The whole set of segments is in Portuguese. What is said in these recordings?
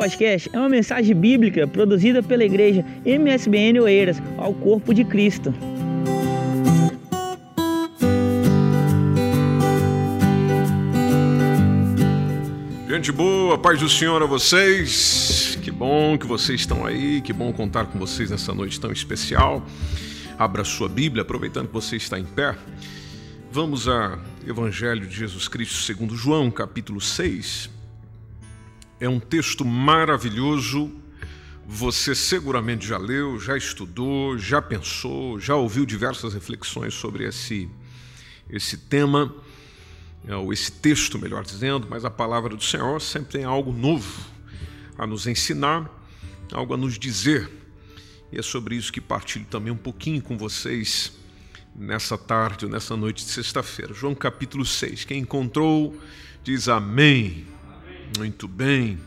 podcast é uma mensagem bíblica produzida pela igreja MSBN Oeiras ao corpo de Cristo. Gente boa, paz do Senhor a vocês. Que bom que vocês estão aí, que bom contar com vocês nessa noite tão especial. Abra sua Bíblia, aproveitando que você está em pé. Vamos a Evangelho de Jesus Cristo segundo João, capítulo 6. É um texto maravilhoso. Você seguramente já leu, já estudou, já pensou, já ouviu diversas reflexões sobre esse, esse tema, é, ou esse texto, melhor dizendo, mas a palavra do Senhor sempre tem algo novo a nos ensinar, algo a nos dizer. E é sobre isso que partilho também um pouquinho com vocês nessa tarde, ou nessa noite de sexta-feira. João capítulo 6. Quem encontrou, diz amém. Muito bem.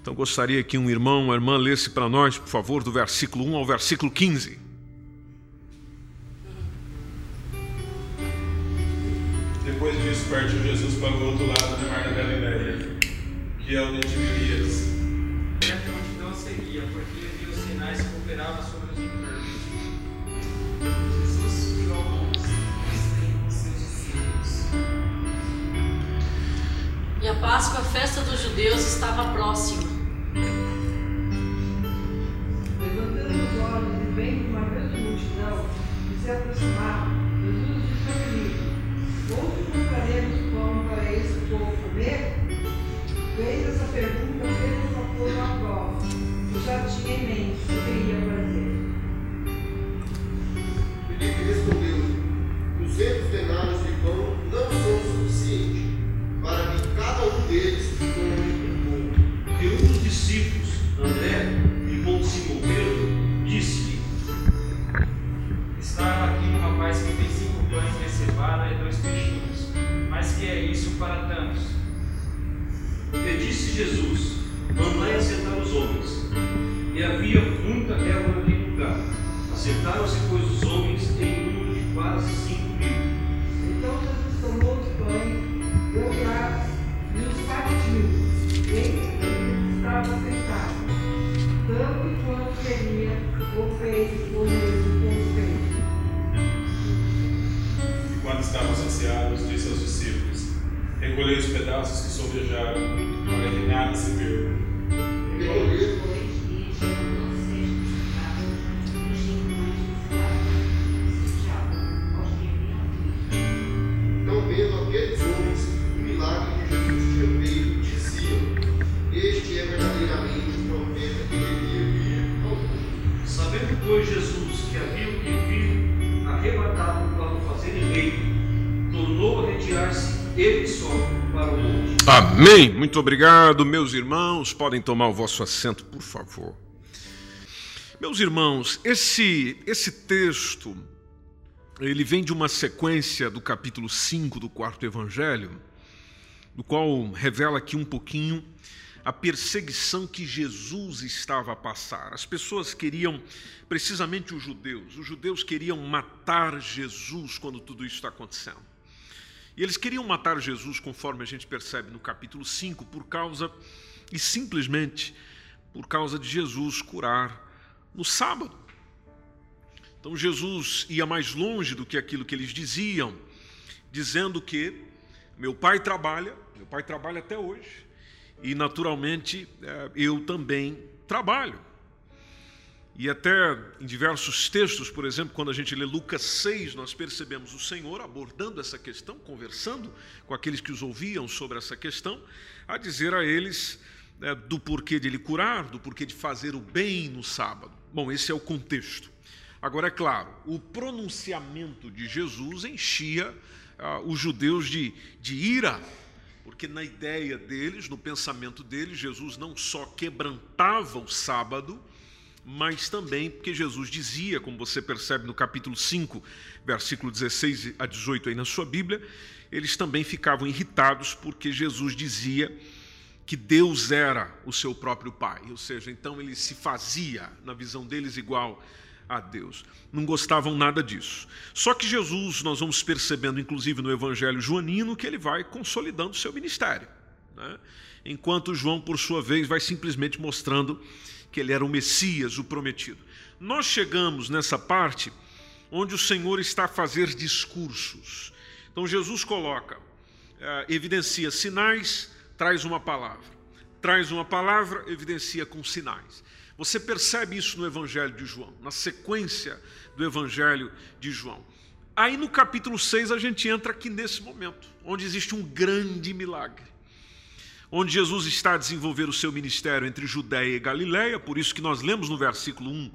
Então gostaria que um irmão, uma irmã lesse para nós, por favor, do versículo 1 ao versículo 15. Depois disso, partiu Jesus para o outro lado do mar da Galileia, que é onde Tiberias. E a multidão seguia, porque ele via os sinais que operavam E a Páscoa, a festa dos judeus, estava próxima. Os olhos e uma grande multidão se Jesus disse pão para esse povo comer? Fez essa pergunta apenas para pôr à prova, e já tinha em mente o Jesus: ele só para o monte. Amém. Muito obrigado, meus irmãos. Podem tomar o vosso assento, por favor. Meus irmãos, esse esse texto ele vem de uma sequência do capítulo 5 do quarto evangelho, do qual revela aqui um pouquinho a perseguição que Jesus estava a passar. As pessoas queriam, precisamente os judeus, os judeus queriam matar Jesus quando tudo isso está acontecendo. E eles queriam matar Jesus, conforme a gente percebe no capítulo 5, por causa, e simplesmente por causa de Jesus curar no sábado. Então Jesus ia mais longe do que aquilo que eles diziam, dizendo que meu pai trabalha, meu pai trabalha até hoje, e naturalmente eh, eu também trabalho. E até em diversos textos, por exemplo, quando a gente lê Lucas 6, nós percebemos o Senhor abordando essa questão, conversando com aqueles que os ouviam sobre essa questão, a dizer a eles né, do porquê de ele curar, do porquê de fazer o bem no sábado. Bom, esse é o contexto. Agora, é claro, o pronunciamento de Jesus enchia ah, os judeus de, de ira, porque na ideia deles, no pensamento deles, Jesus não só quebrantava o sábado, mas também porque Jesus dizia, como você percebe no capítulo 5, versículo 16 a 18 aí na sua Bíblia, eles também ficavam irritados porque Jesus dizia que Deus era o seu próprio Pai, ou seja, então ele se fazia, na visão deles, igual a Deus. Não gostavam nada disso. Só que Jesus, nós vamos percebendo, inclusive no Evangelho joanino, que ele vai consolidando o seu ministério. né? enquanto João, por sua vez, vai simplesmente mostrando que ele era o Messias, o prometido. Nós chegamos nessa parte onde o Senhor está a fazer discursos. Então Jesus coloca, eh, evidencia sinais, traz uma palavra. Traz uma palavra, evidencia com sinais. Você percebe isso no Evangelho de João, na sequência do Evangelho de João. Aí no capítulo 6 a gente entra aqui nesse momento, onde existe um grande milagre. Onde Jesus está a desenvolver o seu ministério entre Judéia e Galiléia, por isso que nós lemos no versículo 1,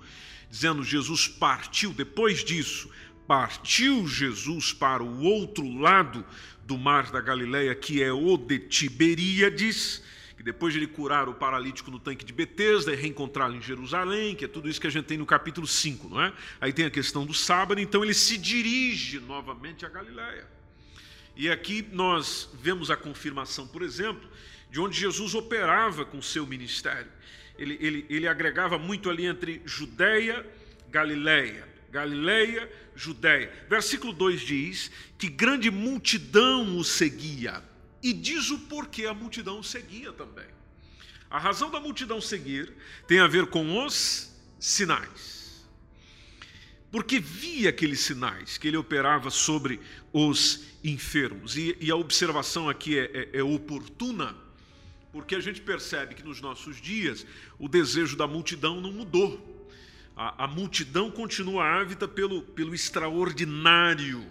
dizendo Jesus partiu, depois disso, partiu Jesus para o outro lado do mar da Galiléia, que é o de Tiberíades, que depois de ele curar o paralítico no tanque de Betesda e reencontrá-lo em Jerusalém, que é tudo isso que a gente tem no capítulo 5, não é? Aí tem a questão do sábado, então ele se dirige novamente a Galiléia. E aqui nós vemos a confirmação, por exemplo, de onde Jesus operava com o seu ministério. Ele, ele, ele agregava muito ali entre Judéia, Galiléia, Galiléia, Judéia. Versículo 2 diz que grande multidão o seguia. E diz o porquê a multidão seguia também. A razão da multidão seguir tem a ver com os sinais. Porque via aqueles sinais que ele operava sobre os enfermos. E, e a observação aqui é, é, é oportuna, porque a gente percebe que nos nossos dias o desejo da multidão não mudou. A, a multidão continua ávida pelo, pelo extraordinário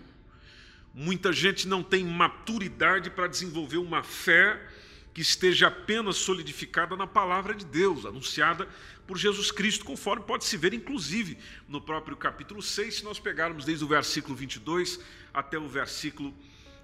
Muita gente não tem maturidade para desenvolver uma fé que esteja apenas solidificada na palavra de Deus, anunciada por Jesus Cristo, conforme pode se ver, inclusive, no próprio capítulo 6, se nós pegarmos desde o versículo 22 até o versículo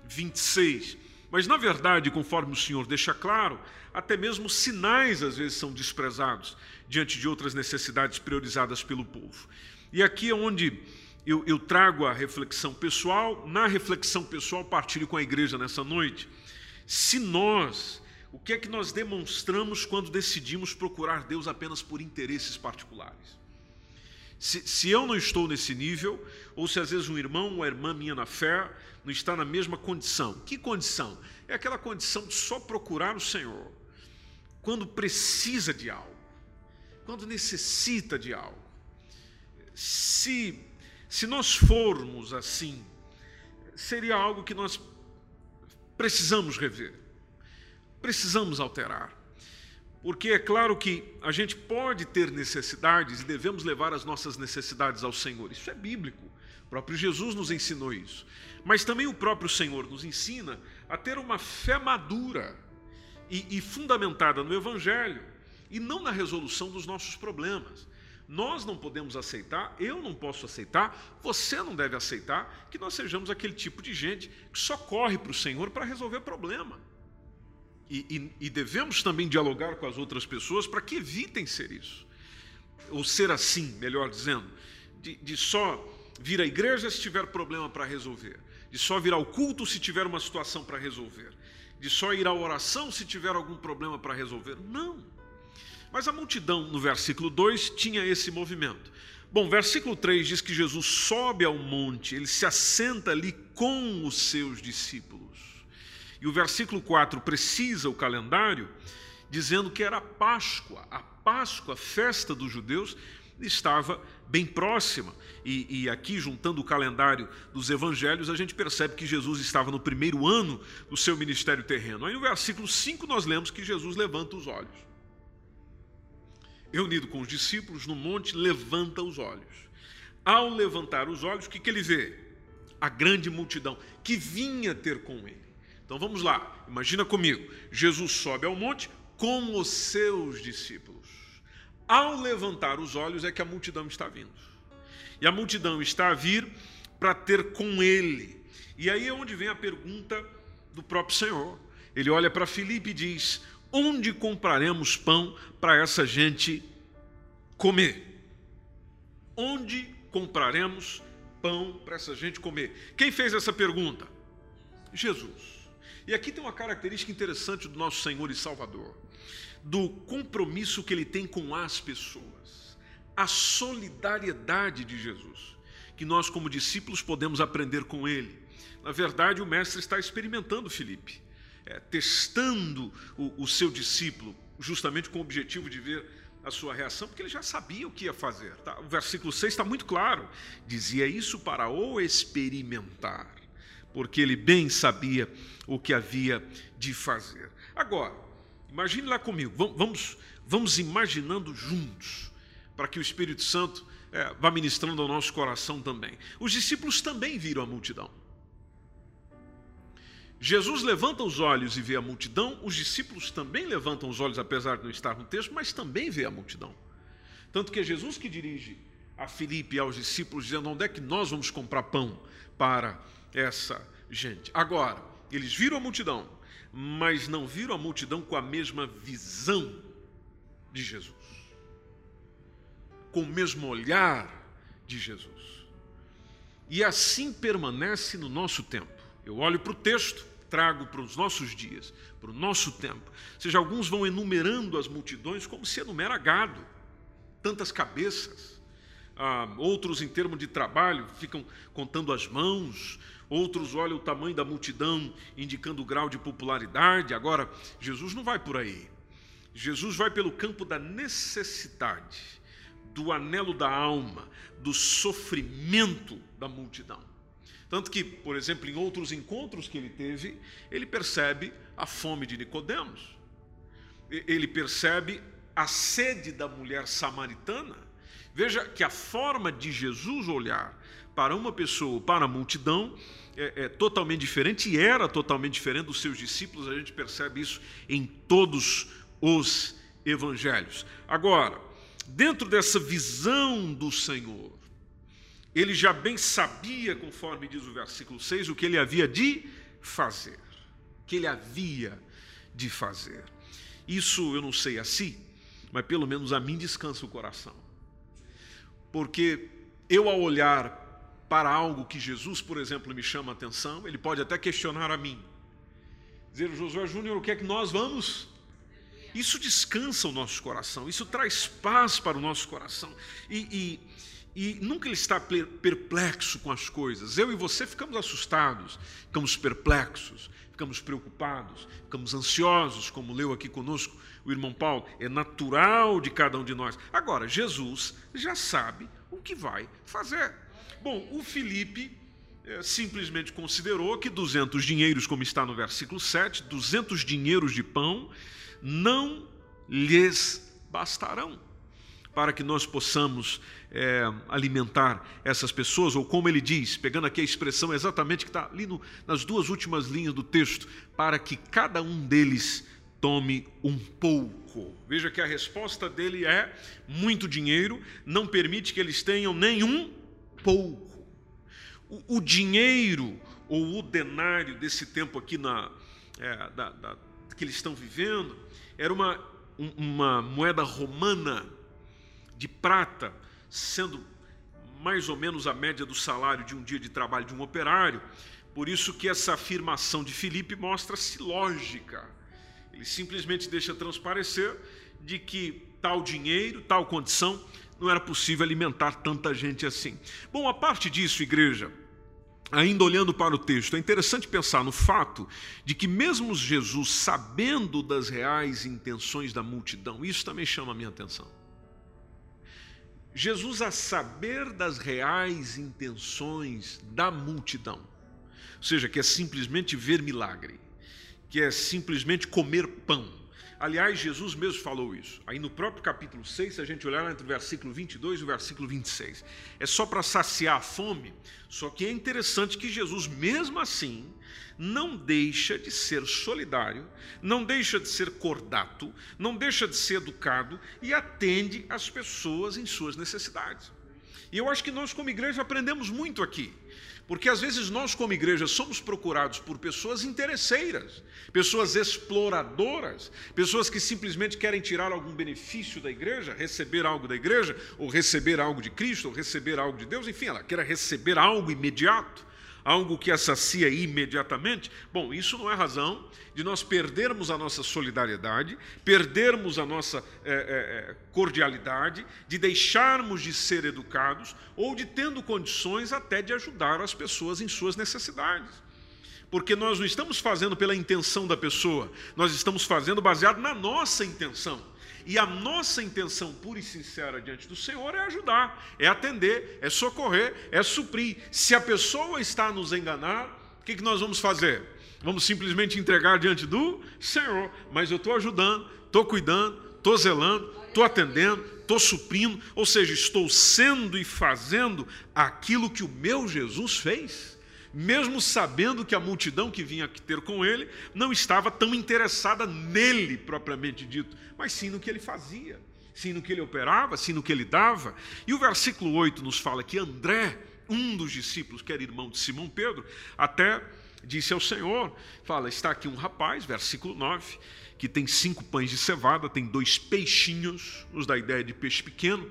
26. Mas, na verdade, conforme o Senhor deixa claro, até mesmo sinais às vezes são desprezados diante de outras necessidades priorizadas pelo povo. E aqui é onde eu, eu trago a reflexão pessoal, na reflexão pessoal partilho com a igreja nessa noite. Se nós, o que é que nós demonstramos quando decidimos procurar Deus apenas por interesses particulares? Se, se, eu não estou nesse nível, ou se às vezes um irmão ou irmã minha na fé não está na mesma condição. Que condição? É aquela condição de só procurar o Senhor quando precisa de algo, quando necessita de algo. Se se nós formos assim, seria algo que nós precisamos rever, precisamos alterar. Porque é claro que a gente pode ter necessidades e devemos levar as nossas necessidades ao Senhor. Isso é bíblico. O próprio Jesus nos ensinou isso. Mas também o próprio Senhor nos ensina a ter uma fé madura e, e fundamentada no Evangelho e não na resolução dos nossos problemas. Nós não podemos aceitar, eu não posso aceitar, você não deve aceitar que nós sejamos aquele tipo de gente que só corre para o Senhor para resolver problema. E, e, e, devemos também dialogar com as outras pessoas para que evitem ser isso. Ou ser assim, melhor dizendo, de, de só vir à igreja se tiver problema para resolver, de só vir ao culto se tiver uma situação para resolver, de só ir à oração se tiver algum problema para resolver. Não. Mas a multidão, no versículo 2, tinha esse movimento. Bom, versículo 3 diz que Jesus sobe ao monte, ele se assenta ali com os seus discípulos. E o versículo 4 precisa o calendário, dizendo que era Páscoa, a Páscoa, a festa dos judeus, estava bem próxima. E, e, aqui, juntando o calendário dos evangelhos, a gente percebe que Jesus estava no primeiro ano do seu ministério terreno. Aí no versículo 5 nós lemos que Jesus levanta os olhos reunido com os discípulos no monte, levanta os olhos. Ao levantar os olhos, o que, que ele vê? A grande multidão que vinha ter com ele. Então vamos lá, imagina comigo: Jesus sobe ao monte com os seus discípulos. Ao levantar os olhos, é que a multidão está vindo. E a multidão está a vir para ter com ele. E aí é onde vem a pergunta do próprio Senhor. Ele olha para Filipe e diz: Onde compraremos pão para essa gente comer? Onde compraremos pão para essa gente comer? Quem fez essa pergunta? Jesus. E aqui tem uma característica interessante do nosso Senhor e Salvador, do compromisso que ele tem com as pessoas, a solidariedade de Jesus, que nós, como discípulos, podemos aprender com ele. Na verdade, o Mestre está experimentando Felipe. é, testando o, o seu discípulo, justamente com o objetivo de ver a sua reação, porque ele já sabia o que ia fazer. Tá? O versículo 6 está muito claro. Dizia isso para o experimentar, porque ele bem sabia o que havia de fazer. Agora, imagine lá comigo, vamos, vamos imaginando juntos, para que o Espírito Santo é, vá ministrando ao nosso coração também. Os discípulos também viram a multidão. Jesus levanta os olhos e vê a multidão, os discípulos também levantam os olhos, apesar de não estar no texto, mas também vê a multidão. Tanto que é Jesus que dirige a Filipe e aos discípulos, dizendo: onde é que nós vamos comprar pão para essa gente? Agora, eles viram a multidão, mas não viram a multidão com a mesma visão de Jesus, com o mesmo olhar de Jesus. E assim permanece no nosso tempo. Eu olho para o texto, trago para os nossos dias, para o nosso tempo. Ou seja, alguns vão enumerando as multidões como se enumera gado, tantas cabeças. Ah, outros, em termos de trabalho, ficam contando as mãos. Outros olham o tamanho da multidão, indicando o grau de popularidade. Agora, Jesus não vai por aí. Jesus vai pelo campo da necessidade, do anelo da alma, do sofrimento da multidão. Tanto que, por exemplo, em outros encontros que ele teve, ele percebe a fome de Nicodemos. Ele percebe a sede da mulher samaritana. Veja que a forma de Jesus olhar para uma pessoa, para a multidão, é, é, totalmente diferente e era totalmente diferente dos seus discípulos. A gente percebe isso em todos os evangelhos. Agora, dentro dessa visão do Senhor, ele já bem sabia, conforme diz o versículo 6, o que ele havia de fazer. O que ele havia de fazer. Isso eu não sei assim, mas pelo menos a mim descansa o coração. Porque eu, ao olhar para algo que Jesus, por exemplo, me chama a atenção, ele pode até questionar a mim. Dizer, Josué Júnior, o que é que nós vamos? Isso descansa o nosso coração, isso traz paz para o nosso coração. E, e e nunca ele está perplexo com as coisas. Eu e você ficamos assustados, ficamos perplexos, ficamos preocupados, ficamos ansiosos, como leu aqui conosco o irmão Paulo. É natural de cada um de nós. Agora, Jesus já sabe o que vai fazer. Bom, o Felipe é, simplesmente considerou que 200 dinheiros, como está no versículo 7, 200 dinheiros de pão não lhes bastarão para que nós possamos é, alimentar essas pessoas, ou como ele diz, pegando aqui a expressão exatamente que está ali no, nas duas últimas linhas do texto, para que cada um deles tome um pouco. Veja que a resposta dele é: muito dinheiro não permite que eles tenham nenhum pouco. O, o dinheiro ou o denário desse tempo aqui na, é, da, da, que eles estão vivendo era uma, uma moeda romana de prata, sendo mais ou menos a média do salário de um dia de trabalho de um operário. Por isso que essa afirmação de Filipe mostra-se lógica. Ele simplesmente deixa transparecer de que tal dinheiro, tal condição, não era possível alimentar tanta gente assim. Bom, a parte disso, igreja, ainda olhando para o texto, é interessante pensar no fato de que, mesmo Jesus sabendo das reais intenções da multidão, isso também chama a minha atenção. Jesus, a saber das reais intenções da multidão, ou seja, que é simplesmente ver milagre, que é simplesmente comer pão. Aliás, Jesus mesmo falou isso. Aí no próprio capítulo 6, se a gente olhar entre o versículo 22 e o versículo 26, é só para saciar a fome, só que é interessante que Jesus, mesmo assim, não deixa de ser solidário, não deixa de ser cordato, não deixa de ser educado e atende as pessoas em suas necessidades. E eu acho que nós, como igreja, aprendemos muito aqui. Porque às vezes nós, como igreja, somos procurados por pessoas interesseiras, pessoas exploradoras, pessoas que simplesmente querem tirar algum benefício da igreja, receber algo da igreja, ou receber algo de Cristo, ou receber algo de Deus, enfim, ela quer receber algo imediato algo que assacia imediatamente, bom, isso não é razão de nós perdermos a nossa solidariedade, perdermos a nossa é, é, cordialidade, de deixarmos de ser educados ou de tendo condições até de ajudar as pessoas em suas necessidades. Porque nós não estamos fazendo pela intenção da pessoa, nós estamos fazendo baseado na nossa intenção. E a nossa intenção pura e sincera diante do Senhor é ajudar, é atender, é socorrer, é suprir. Se a pessoa está nos enganar, o que, que nós vamos fazer? Vamos simplesmente entregar diante do Senhor. Mas eu estou ajudando, estou cuidando, estou zelando, estou atendendo, estou suprindo, ou seja, estou sendo e fazendo aquilo que o meu Jesus fez mesmo sabendo que a multidão que vinha ter com ele não estava tão interessada nele propriamente dito, mas sim no que ele fazia, sim no que ele operava, sim no que ele dava. E o versículo 8 nos fala que André, um dos discípulos, que era irmão de Simão Pedro, até disse ao Senhor: fala, está aqui um rapaz, versículo 9, que tem cinco pães de cevada, tem dois peixinhos, nos dá ideia de peixe pequeno,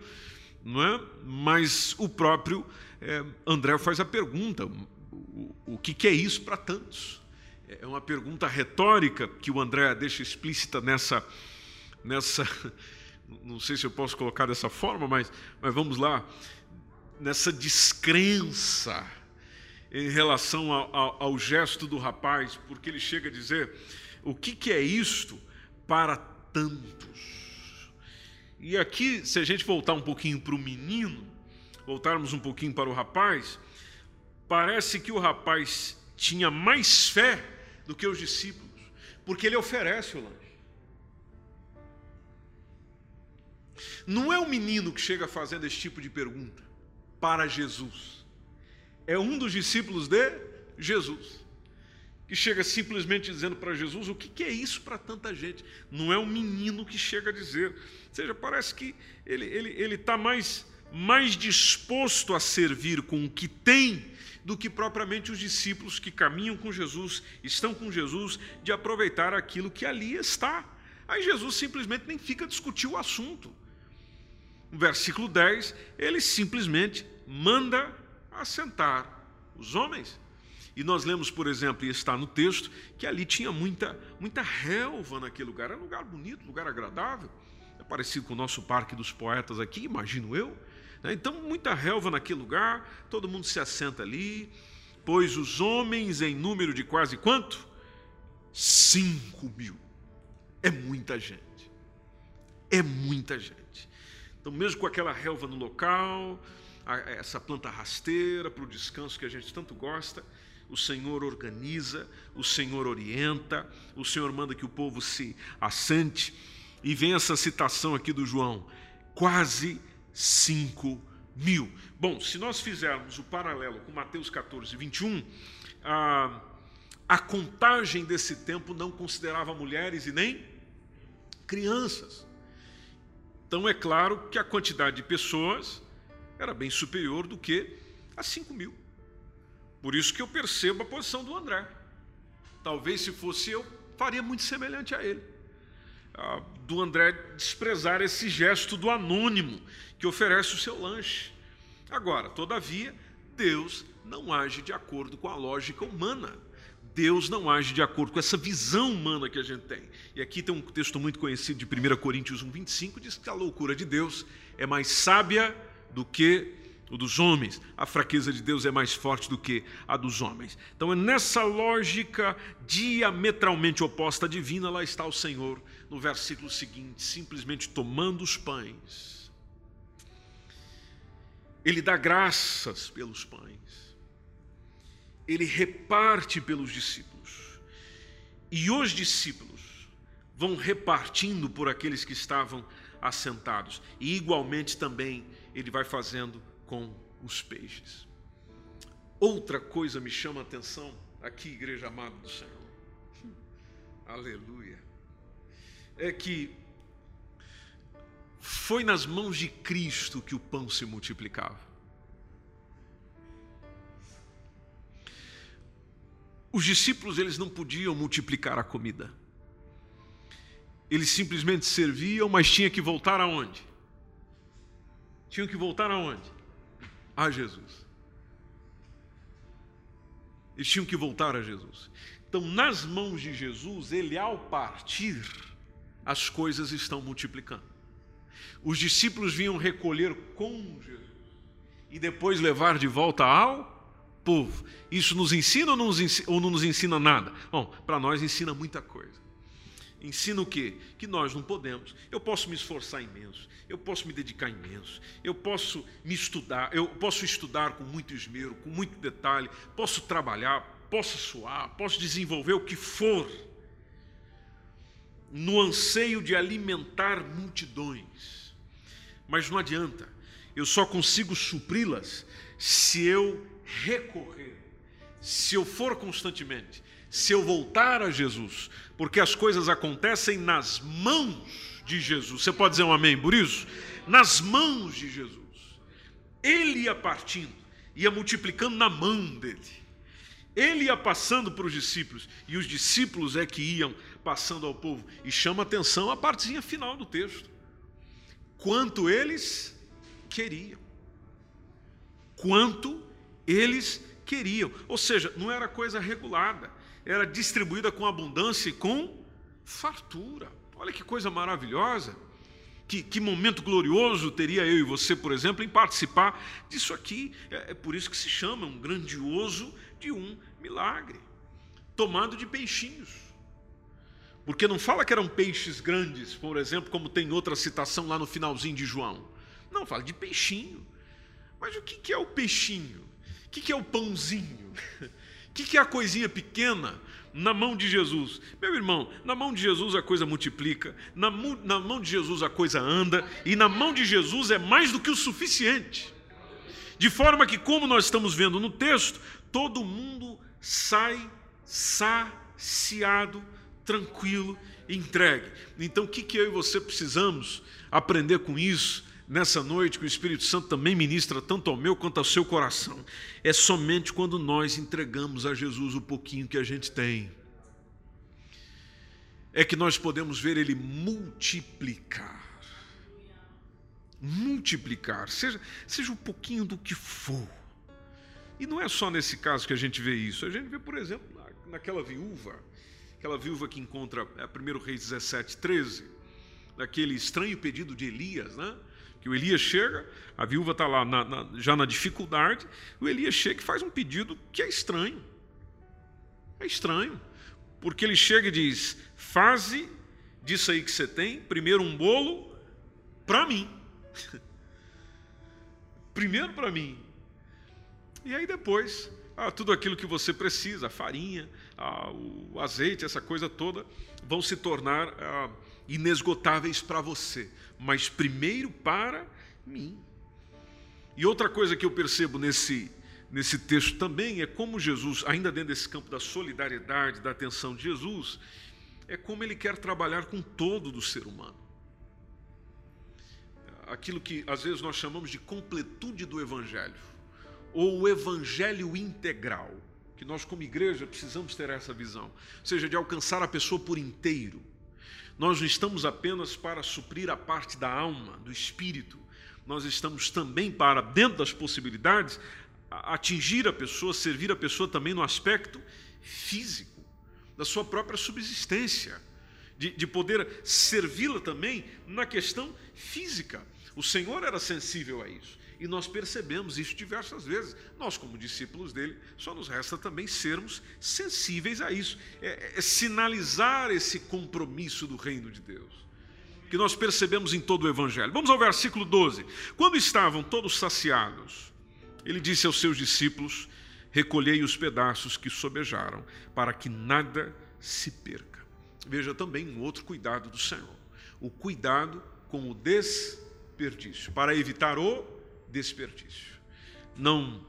não é? Mas o próprio é, André faz a pergunta: o, que, que é isso para tantos? É uma pergunta retórica que o André deixa explícita nessa, nessa, não sei se eu posso colocar dessa forma, mas, mas vamos lá, nessa descrença em relação ao, ao, ao, gesto do rapaz, porque ele chega a dizer: o que, que é isto para tantos? E aqui, se a gente voltar um pouquinho para o menino, voltarmos um pouquinho para o rapaz, Parece que o rapaz tinha mais fé do que os discípulos, porque ele oferece o lanche. Não é o menino que chega fazendo esse tipo de pergunta para Jesus. É um dos discípulos de Jesus. Que chega simplesmente dizendo para Jesus: o que é isso para tanta gente? Não é o menino que chega a dizer. Ou seja, parece que ele está ele, ele tá mais, mais disposto a servir com o que tem do que propriamente os discípulos que caminham com Jesus, estão com Jesus, de aproveitar aquilo que ali está. Aí Jesus simplesmente nem fica a discutir o assunto. No versículo 10, ele simplesmente manda assentar os homens. E nós lemos, por exemplo, e está no texto, que ali tinha muita, muita relva naquele lugar. Era um lugar bonito, lugar agradável. É parecido com o nosso Parque dos Poetas aqui, imagino eu. Né? Então, muita relva naquele lugar, todo mundo se assenta ali, pois os homens em número de quase quanto? Cinco mil. É muita gente. É muita gente. Então, mesmo com aquela relva no local, essa planta rasteira para o descanso que a gente tanto gosta, o Senhor organiza, o Senhor orienta, o Senhor manda que o povo se assente. E vem essa citação aqui do João: quase 5 mil. Bom, se nós fizermos o paralelo com Mateus 14, 21, a, a contagem desse tempo não considerava mulheres e nem crianças. Então é claro que a quantidade de pessoas era bem superior do que a 5 mil. Por isso que eu percebo a posição do André. Talvez se fosse eu, faria muito semelhante a ele. Ah, do André desprezar esse gesto do anônimo que oferece o seu lanche. Agora, todavia, Deus não age de acordo com a lógica humana. Deus não age de acordo com essa visão humana que a gente tem. E aqui tem um texto muito conhecido de 1 Coríntios 1, 25, diz que a loucura de Deus é mais sábia do que o dos homens. A fraqueza de Deus é mais forte do que a dos homens. Então, é nessa lógica diametralmente oposta à divina, lá está o Senhor, no versículo seguinte, simplesmente tomando os pães. Ele dá graças pelos pães. Ele reparte pelos discípulos. E os discípulos vão repartindo por aqueles que estavam assentados. E igualmente também ele vai fazendo com os peixes. Outra coisa me chama a atenção aqui, igreja amada do Senhor. Aleluia. É que foi nas mãos de Cristo que o pão se multiplicava. Os discípulos eles não podiam multiplicar a comida. Eles simplesmente serviam, mas tinha que voltar aonde? Tinham que voltar aonde? a Jesus. Eles tinham que voltar a Jesus. Então, nas mãos de Jesus, ele ao partir, as coisas estão multiplicando. Os discípulos vinham recolher com Jesus e depois levar de volta ao povo. Isso nos ensina ou não nos ensina, ou não nos ensina nada? Bom, para nós ensina muita coisa. Ensina o quê? Que nós não podemos. Eu posso me esforçar imenso, eu posso me dedicar imenso, eu posso me estudar, eu posso estudar com muito esmero, com muito detalhe, posso trabalhar, posso suar, posso desenvolver o que for, no anseio de alimentar multidões. Mas não adianta, eu só consigo supri-las se eu recorrer, se eu for constantemente, se eu voltar a Jesus, porque as coisas acontecem nas mãos de Jesus. Você pode dizer um amém por isso? Nas mãos de Jesus. Ele ia partindo, ia multiplicando na mão dele. Ele ia passando para os discípulos, e os discípulos é que iam passando ao povo. E chama atenção a partezinha final do texto. Quanto eles queriam. Quanto eles queriam. Ou seja, não era coisa regulada, era distribuída com abundância e com fartura. Olha que coisa maravilhosa. Que, que, momento glorioso teria eu e você, por exemplo, em participar disso aqui. É, é por isso que se chama um grandioso de um milagre, tomado de peixinhos. Porque não fala que eram peixes grandes, por exemplo, como tem outra citação lá no finalzinho de João. Não, fala de peixinho. Mas o que é o peixinho? O que é o pãozinho? O que é a coisinha pequena na mão de Jesus? Meu irmão, na mão de Jesus a coisa multiplica, na mão, na mão de Jesus a coisa anda, e na mão de Jesus é mais do que o suficiente. De forma que, como nós estamos vendo no texto, todo mundo sai saciado, tranquilo, entregue. Então, o que, que eu e você precisamos aprender com isso? nessa noite que o Espírito Santo também ministra tanto ao meu quanto ao seu coração. É somente quando nós entregamos a Jesus o pouquinho que a gente tem. É que nós podemos ver ele multiplicar. Multiplicar, seja, seja um pouquinho do que for. E não é só nesse caso que a gente vê isso. A gente vê, por exemplo, naquela viúva, aquela viúva que encontra é 1 Reis 17, 13, naquele estranho pedido de Elias, né? que o Elias chega, a viúva está lá na, na, já na dificuldade, o Elias chega e faz um pedido que é estranho. É estranho. Porque ele chega e diz: Faze disso aí que você tem, primeiro um bolo para mim. primeiro para mim. E aí depois, ah, tudo aquilo que você precisa, farinha, ah, o azeite, essa coisa toda, vão se tornar ah, inesgotáveis para você mas primeiro para mim. E outra coisa que eu percebo nesse, nesse texto também é como Jesus, ainda dentro desse campo da solidariedade, da atenção de Jesus, é como ele quer trabalhar com todo do ser humano. Aquilo que às vezes nós chamamos de completude do Evangelho, ou o Evangelho integral, que nós, como igreja, precisamos ter essa visão, ou seja, de alcançar a pessoa por inteiro nós não estamos apenas para suprir a parte da alma, do espírito, nós estamos também para, dentro das possibilidades, atingir a pessoa, servir a pessoa também no aspecto físico, da sua própria subsistência, de, de poder servi-la também na questão física. O Senhor era sensível a isso. E nós percebemos isso diversas vezes. Nós, como discípulos dele, só nos resta também sermos sensíveis a isso, é, é sinalizar esse compromisso do reino de Deus, que nós percebemos em todo o Evangelho. Vamos ao versículo 12. Quando estavam todos saciados, ele disse aos seus discípulos: Recolhei os pedaços que sobejaram, para que nada se perca. Veja também um outro cuidado do Senhor: o cuidado com o desperdício, para evitar o desperdício. Não,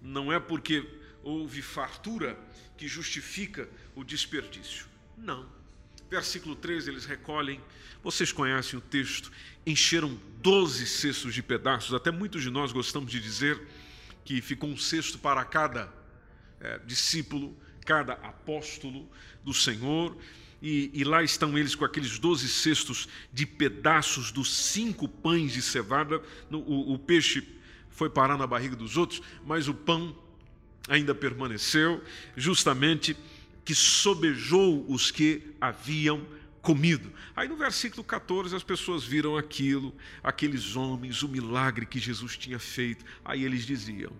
não é porque houve fartura que justifica o desperdício. Não. Versículo 13, eles recolhem, vocês conhecem o texto, encheram 12 cestos de pedaços, até muitos de nós gostamos de dizer que ficou um cesto para cada é, discípulo, cada apóstolo do Senhor, e, e, lá estão eles com aqueles doze cestos de pedaços dos cinco pães de cevada. O, o peixe foi parar na barriga dos outros, mas o pão ainda permaneceu, justamente que sobejou os que haviam comido. Aí no versículo 14 as pessoas viram aquilo, aqueles homens, o milagre que Jesus tinha feito. Aí eles diziam: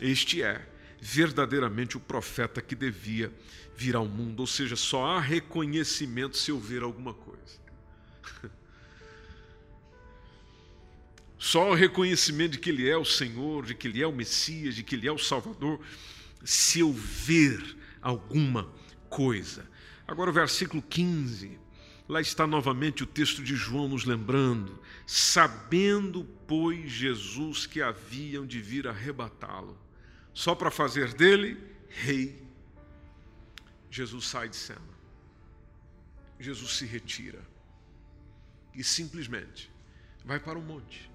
Este é verdadeiramente o profeta que devia vir ao mundo, ou seja, só há reconhecimento se eu ver alguma coisa. Só o reconhecimento de que Ele é o Senhor, de que Ele é o Messias, de que Ele é o Salvador, se eu ver alguma coisa. Agora, o versículo 15, lá está novamente o texto de João nos lembrando: sabendo, pois, Jesus que haviam de vir arrebatá-lo, só para fazer dele rei. Jesus sai de cena. Jesus se retira e simplesmente vai para o monte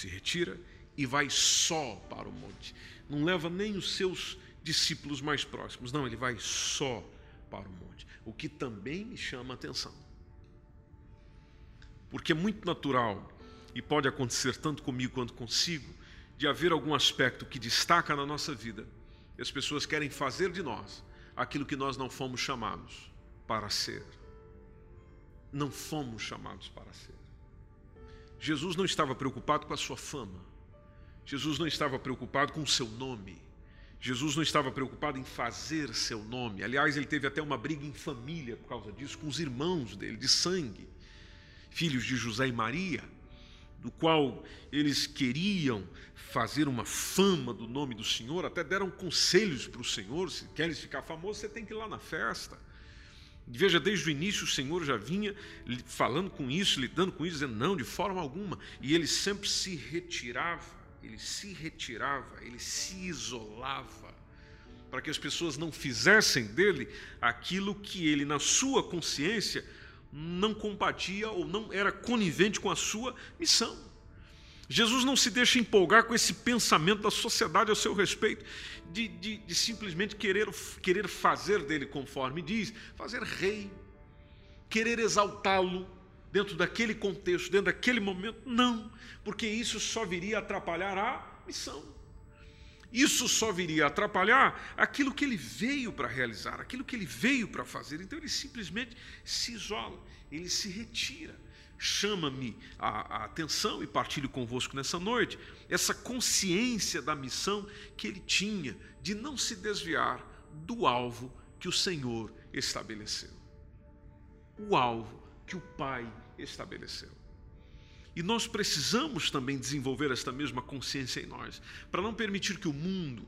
se retira e vai só para o monte. Não leva nem os seus discípulos mais próximos, não, ele vai só para o monte. O que também me chama a atenção. Porque é muito natural, e pode acontecer tanto comigo quanto consigo, de haver algum aspecto que destaca na nossa vida, e as pessoas querem fazer de nós aquilo que nós não fomos chamados para ser. Não fomos chamados para ser. Jesus não estava preocupado com a sua fama. Jesus não estava preocupado com o seu nome. Jesus não estava preocupado em fazer seu nome. Aliás, ele teve até uma briga em família por causa disso, com os irmãos dele, de sangue, filhos de José e Maria, do qual eles queriam fazer uma fama do nome do Senhor, até deram conselhos para o Senhor: se queres ficar famoso, você tem que ir lá na festa. Veja, desde o início o Senhor já vinha falando com isso, lidando com isso, dizendo não, de forma alguma. E ele sempre se retirava, ele se retirava, ele se isolava, para que as pessoas não fizessem dele aquilo que ele, na sua consciência, não compatia ou não era conivente com a sua missão. Jesus não se deixa empolgar com esse pensamento da sociedade ao seu respeito, de, de, de, simplesmente querer, querer fazer dele conforme diz, fazer rei, querer exaltá-lo dentro daquele contexto, dentro daquele momento. Não, porque isso só viria a atrapalhar a missão. Isso só viria a atrapalhar aquilo que ele veio para realizar, aquilo que ele veio para fazer. Então ele simplesmente se isola, ele se retira chama-me a, a, atenção e partilho convosco nessa noite, essa consciência da missão que ele tinha de não se desviar do alvo que o Senhor estabeleceu. O alvo que o Pai estabeleceu. E nós precisamos também desenvolver esta mesma consciência em nós, para não permitir que o mundo,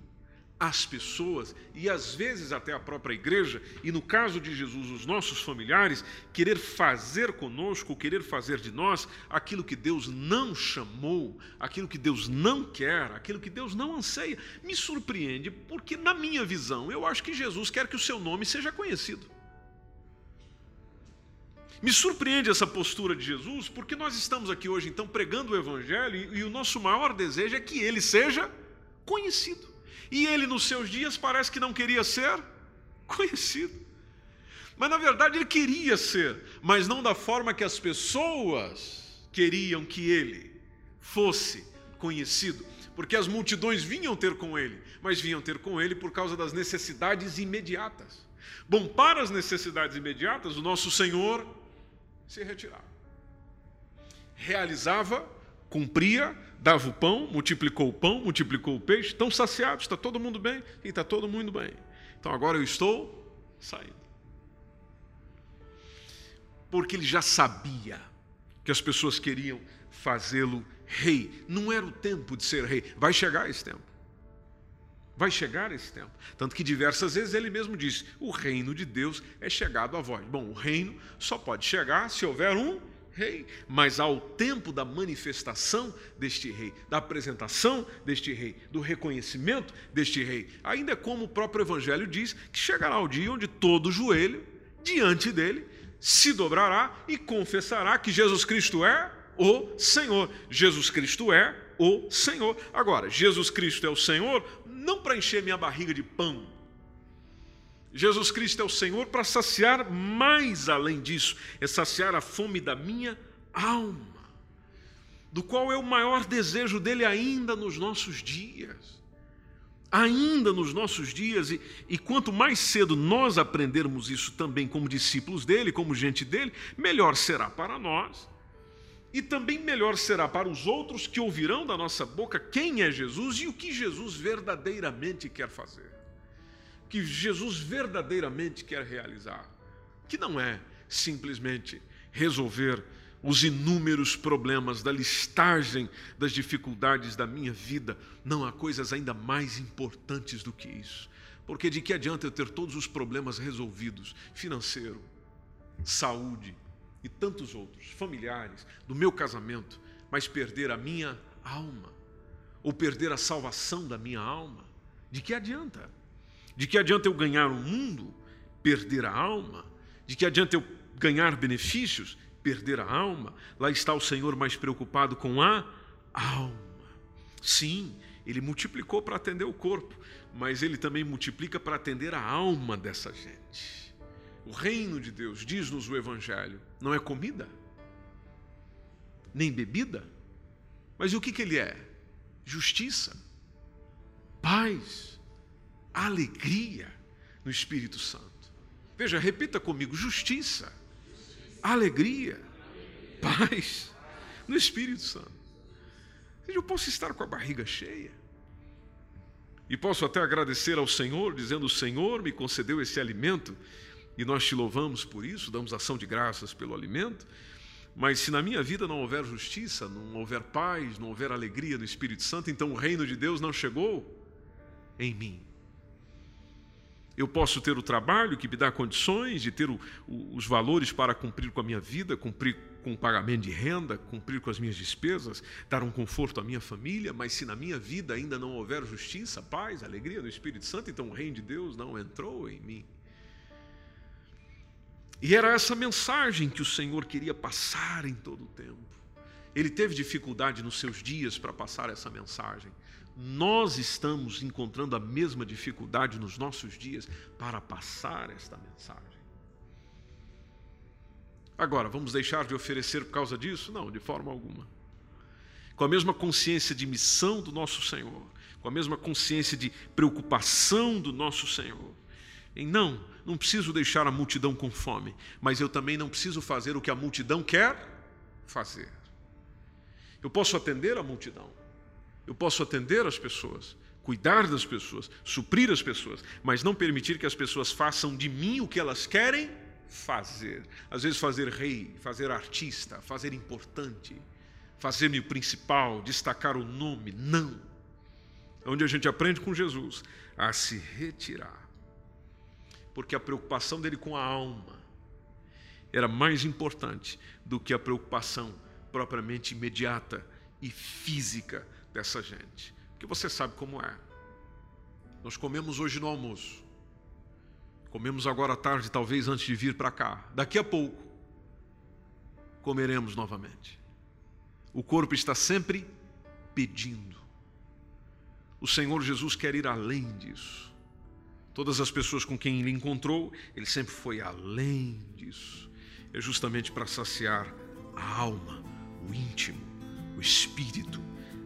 as pessoas e às vezes até a própria igreja, e no caso de Jesus, os nossos familiares, querer fazer conosco, querer fazer de nós aquilo que Deus não chamou, aquilo que Deus não quer, aquilo que Deus não anseia. Me surpreende porque, na minha visão, eu acho que Jesus quer que o seu nome seja conhecido. Me surpreende essa postura de Jesus, porque nós estamos aqui hoje, então, pregando o Evangelho e, o nosso maior desejo é que ele seja conhecido. E ele, nos seus dias, parece que não queria ser conhecido. Mas na verdade ele queria ser, mas não da forma que as pessoas queriam que ele fosse conhecido, porque as multidões vinham ter com ele, mas vinham ter com ele por causa das necessidades imediatas. Bom, para as necessidades imediatas, o nosso Senhor se retirava. Realizava, cumpria dava o pão, multiplicou o pão, multiplicou o peixe, estão saciados, está todo mundo bem e está todo mundo bem. Então agora eu estou saindo. Porque ele já sabia que as pessoas queriam fazê-lo rei. Não era o tempo de ser rei. Vai chegar esse tempo. Vai chegar esse tempo. Tanto que diversas vezes ele mesmo disse: o reino de Deus é chegado a vós. Bom, o reino só pode chegar se houver um rei, mas ao tempo da manifestação deste rei, da apresentação deste rei, do reconhecimento deste rei, ainda é como o próprio Evangelho diz, que chegará o dia onde todo joelho diante dele se dobrará e confessará que Jesus Cristo é o Senhor. Jesus Cristo é o Senhor. Agora, Jesus Cristo é o Senhor não para encher minha barriga de pão, Jesus Cristo é o Senhor para saciar mais além disso, é saciar a fome da minha alma, do qual é o maior desejo dele ainda nos nossos dias. Ainda nos nossos dias, e, e quanto mais cedo nós aprendermos isso também como discípulos dele, como gente dele, melhor será para nós. E também melhor será para os outros que ouvirão da nossa boca quem é Jesus e o que Jesus verdadeiramente quer fazer. Que Jesus verdadeiramente quer realizar. Que não é simplesmente resolver os inúmeros problemas da listagem das dificuldades da minha vida. Não há coisas ainda mais importantes do que isso. Porque de que adianta eu ter todos os problemas resolvidos financeiro, saúde, e tantos outros, familiares, do meu casamento, mas perder a minha alma, ou perder a salvação da minha alma, de que adianta? De que adianta eu ganhar o mundo, perder a alma? De que adianta eu ganhar benefícios, perder a alma? Lá está o Senhor mais preocupado com a alma. Sim, ele multiplicou para atender o corpo, mas ele também multiplica para atender a alma dessa gente. O reino de Deus, diz-nos o Evangelho, não é comida, nem bebida, mas o que, que ele é? Justiça, paz, alegria no Espírito Santo. Veja, repita comigo: justiça, alegria, paz no Espírito Santo. Eu posso estar com a barriga cheia. E posso até agradecer ao Senhor, dizendo: O Senhor me concedeu esse alimento e nós te louvamos por isso, damos ação de graças pelo alimento. Mas se na minha vida não houver justiça, não houver paz, não houver alegria no Espírito Santo, então o reino de Deus não chegou em mim. Eu posso ter o trabalho que me dá condições de ter o, o, os valores para cumprir com a minha vida, cumprir com o pagamento de renda, cumprir com as minhas despesas, dar um conforto à minha família, mas se na minha vida ainda não houver justiça, paz, alegria no Espírito Santo, então o reino de Deus não entrou em mim. E era essa mensagem que o Senhor queria passar em todo o tempo. Ele teve dificuldade nos seus dias para passar essa mensagem. Nós estamos encontrando a mesma dificuldade nos nossos dias para passar esta mensagem. Agora, vamos deixar de oferecer por causa disso? Não, de forma alguma. Com a mesma consciência de missão do nosso Senhor, com a mesma consciência de preocupação do nosso Senhor, em não, não preciso deixar a multidão com fome, mas eu também não preciso fazer o que a multidão quer fazer. Eu posso atender a multidão, eu posso atender as pessoas, cuidar das pessoas, suprir as pessoas, mas não permitir que as pessoas façam de mim o que elas querem fazer. Às vezes, fazer rei, fazer artista, fazer importante, fazer-me o principal, destacar o nome. Não. É onde a gente aprende com Jesus a se retirar porque a preocupação dele com a alma era mais importante do que a preocupação propriamente imediata e física dessa gente. Porque você sabe como é. Nós comemos hoje no almoço. Comemos agora à tarde, talvez antes de vir para cá. Daqui a pouco, comeremos novamente. O corpo está sempre pedindo. O Senhor Jesus quer ir além disso. Todas as pessoas com quem ele encontrou, ele sempre foi além disso. É justamente para saciar a alma, o íntimo, o espírito,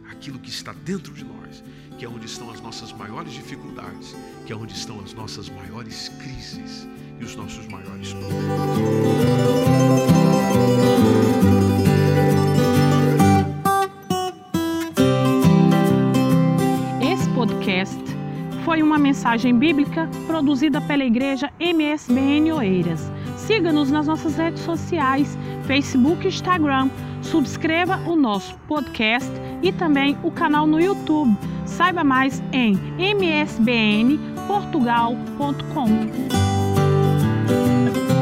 aquilo que está dentro de nós, que é onde estão as nossas maiores dificuldades, que é onde estão as nossas maiores crises e os nossos maiores problemas. Foi uma mensagem bíblica produzida pela Igreja MSBN Oeiras. Siga-nos nas nossas redes sociais, Facebook e Instagram. Subscreva o nosso podcast e também o canal no YouTube. Saiba mais em msbnportugal.com.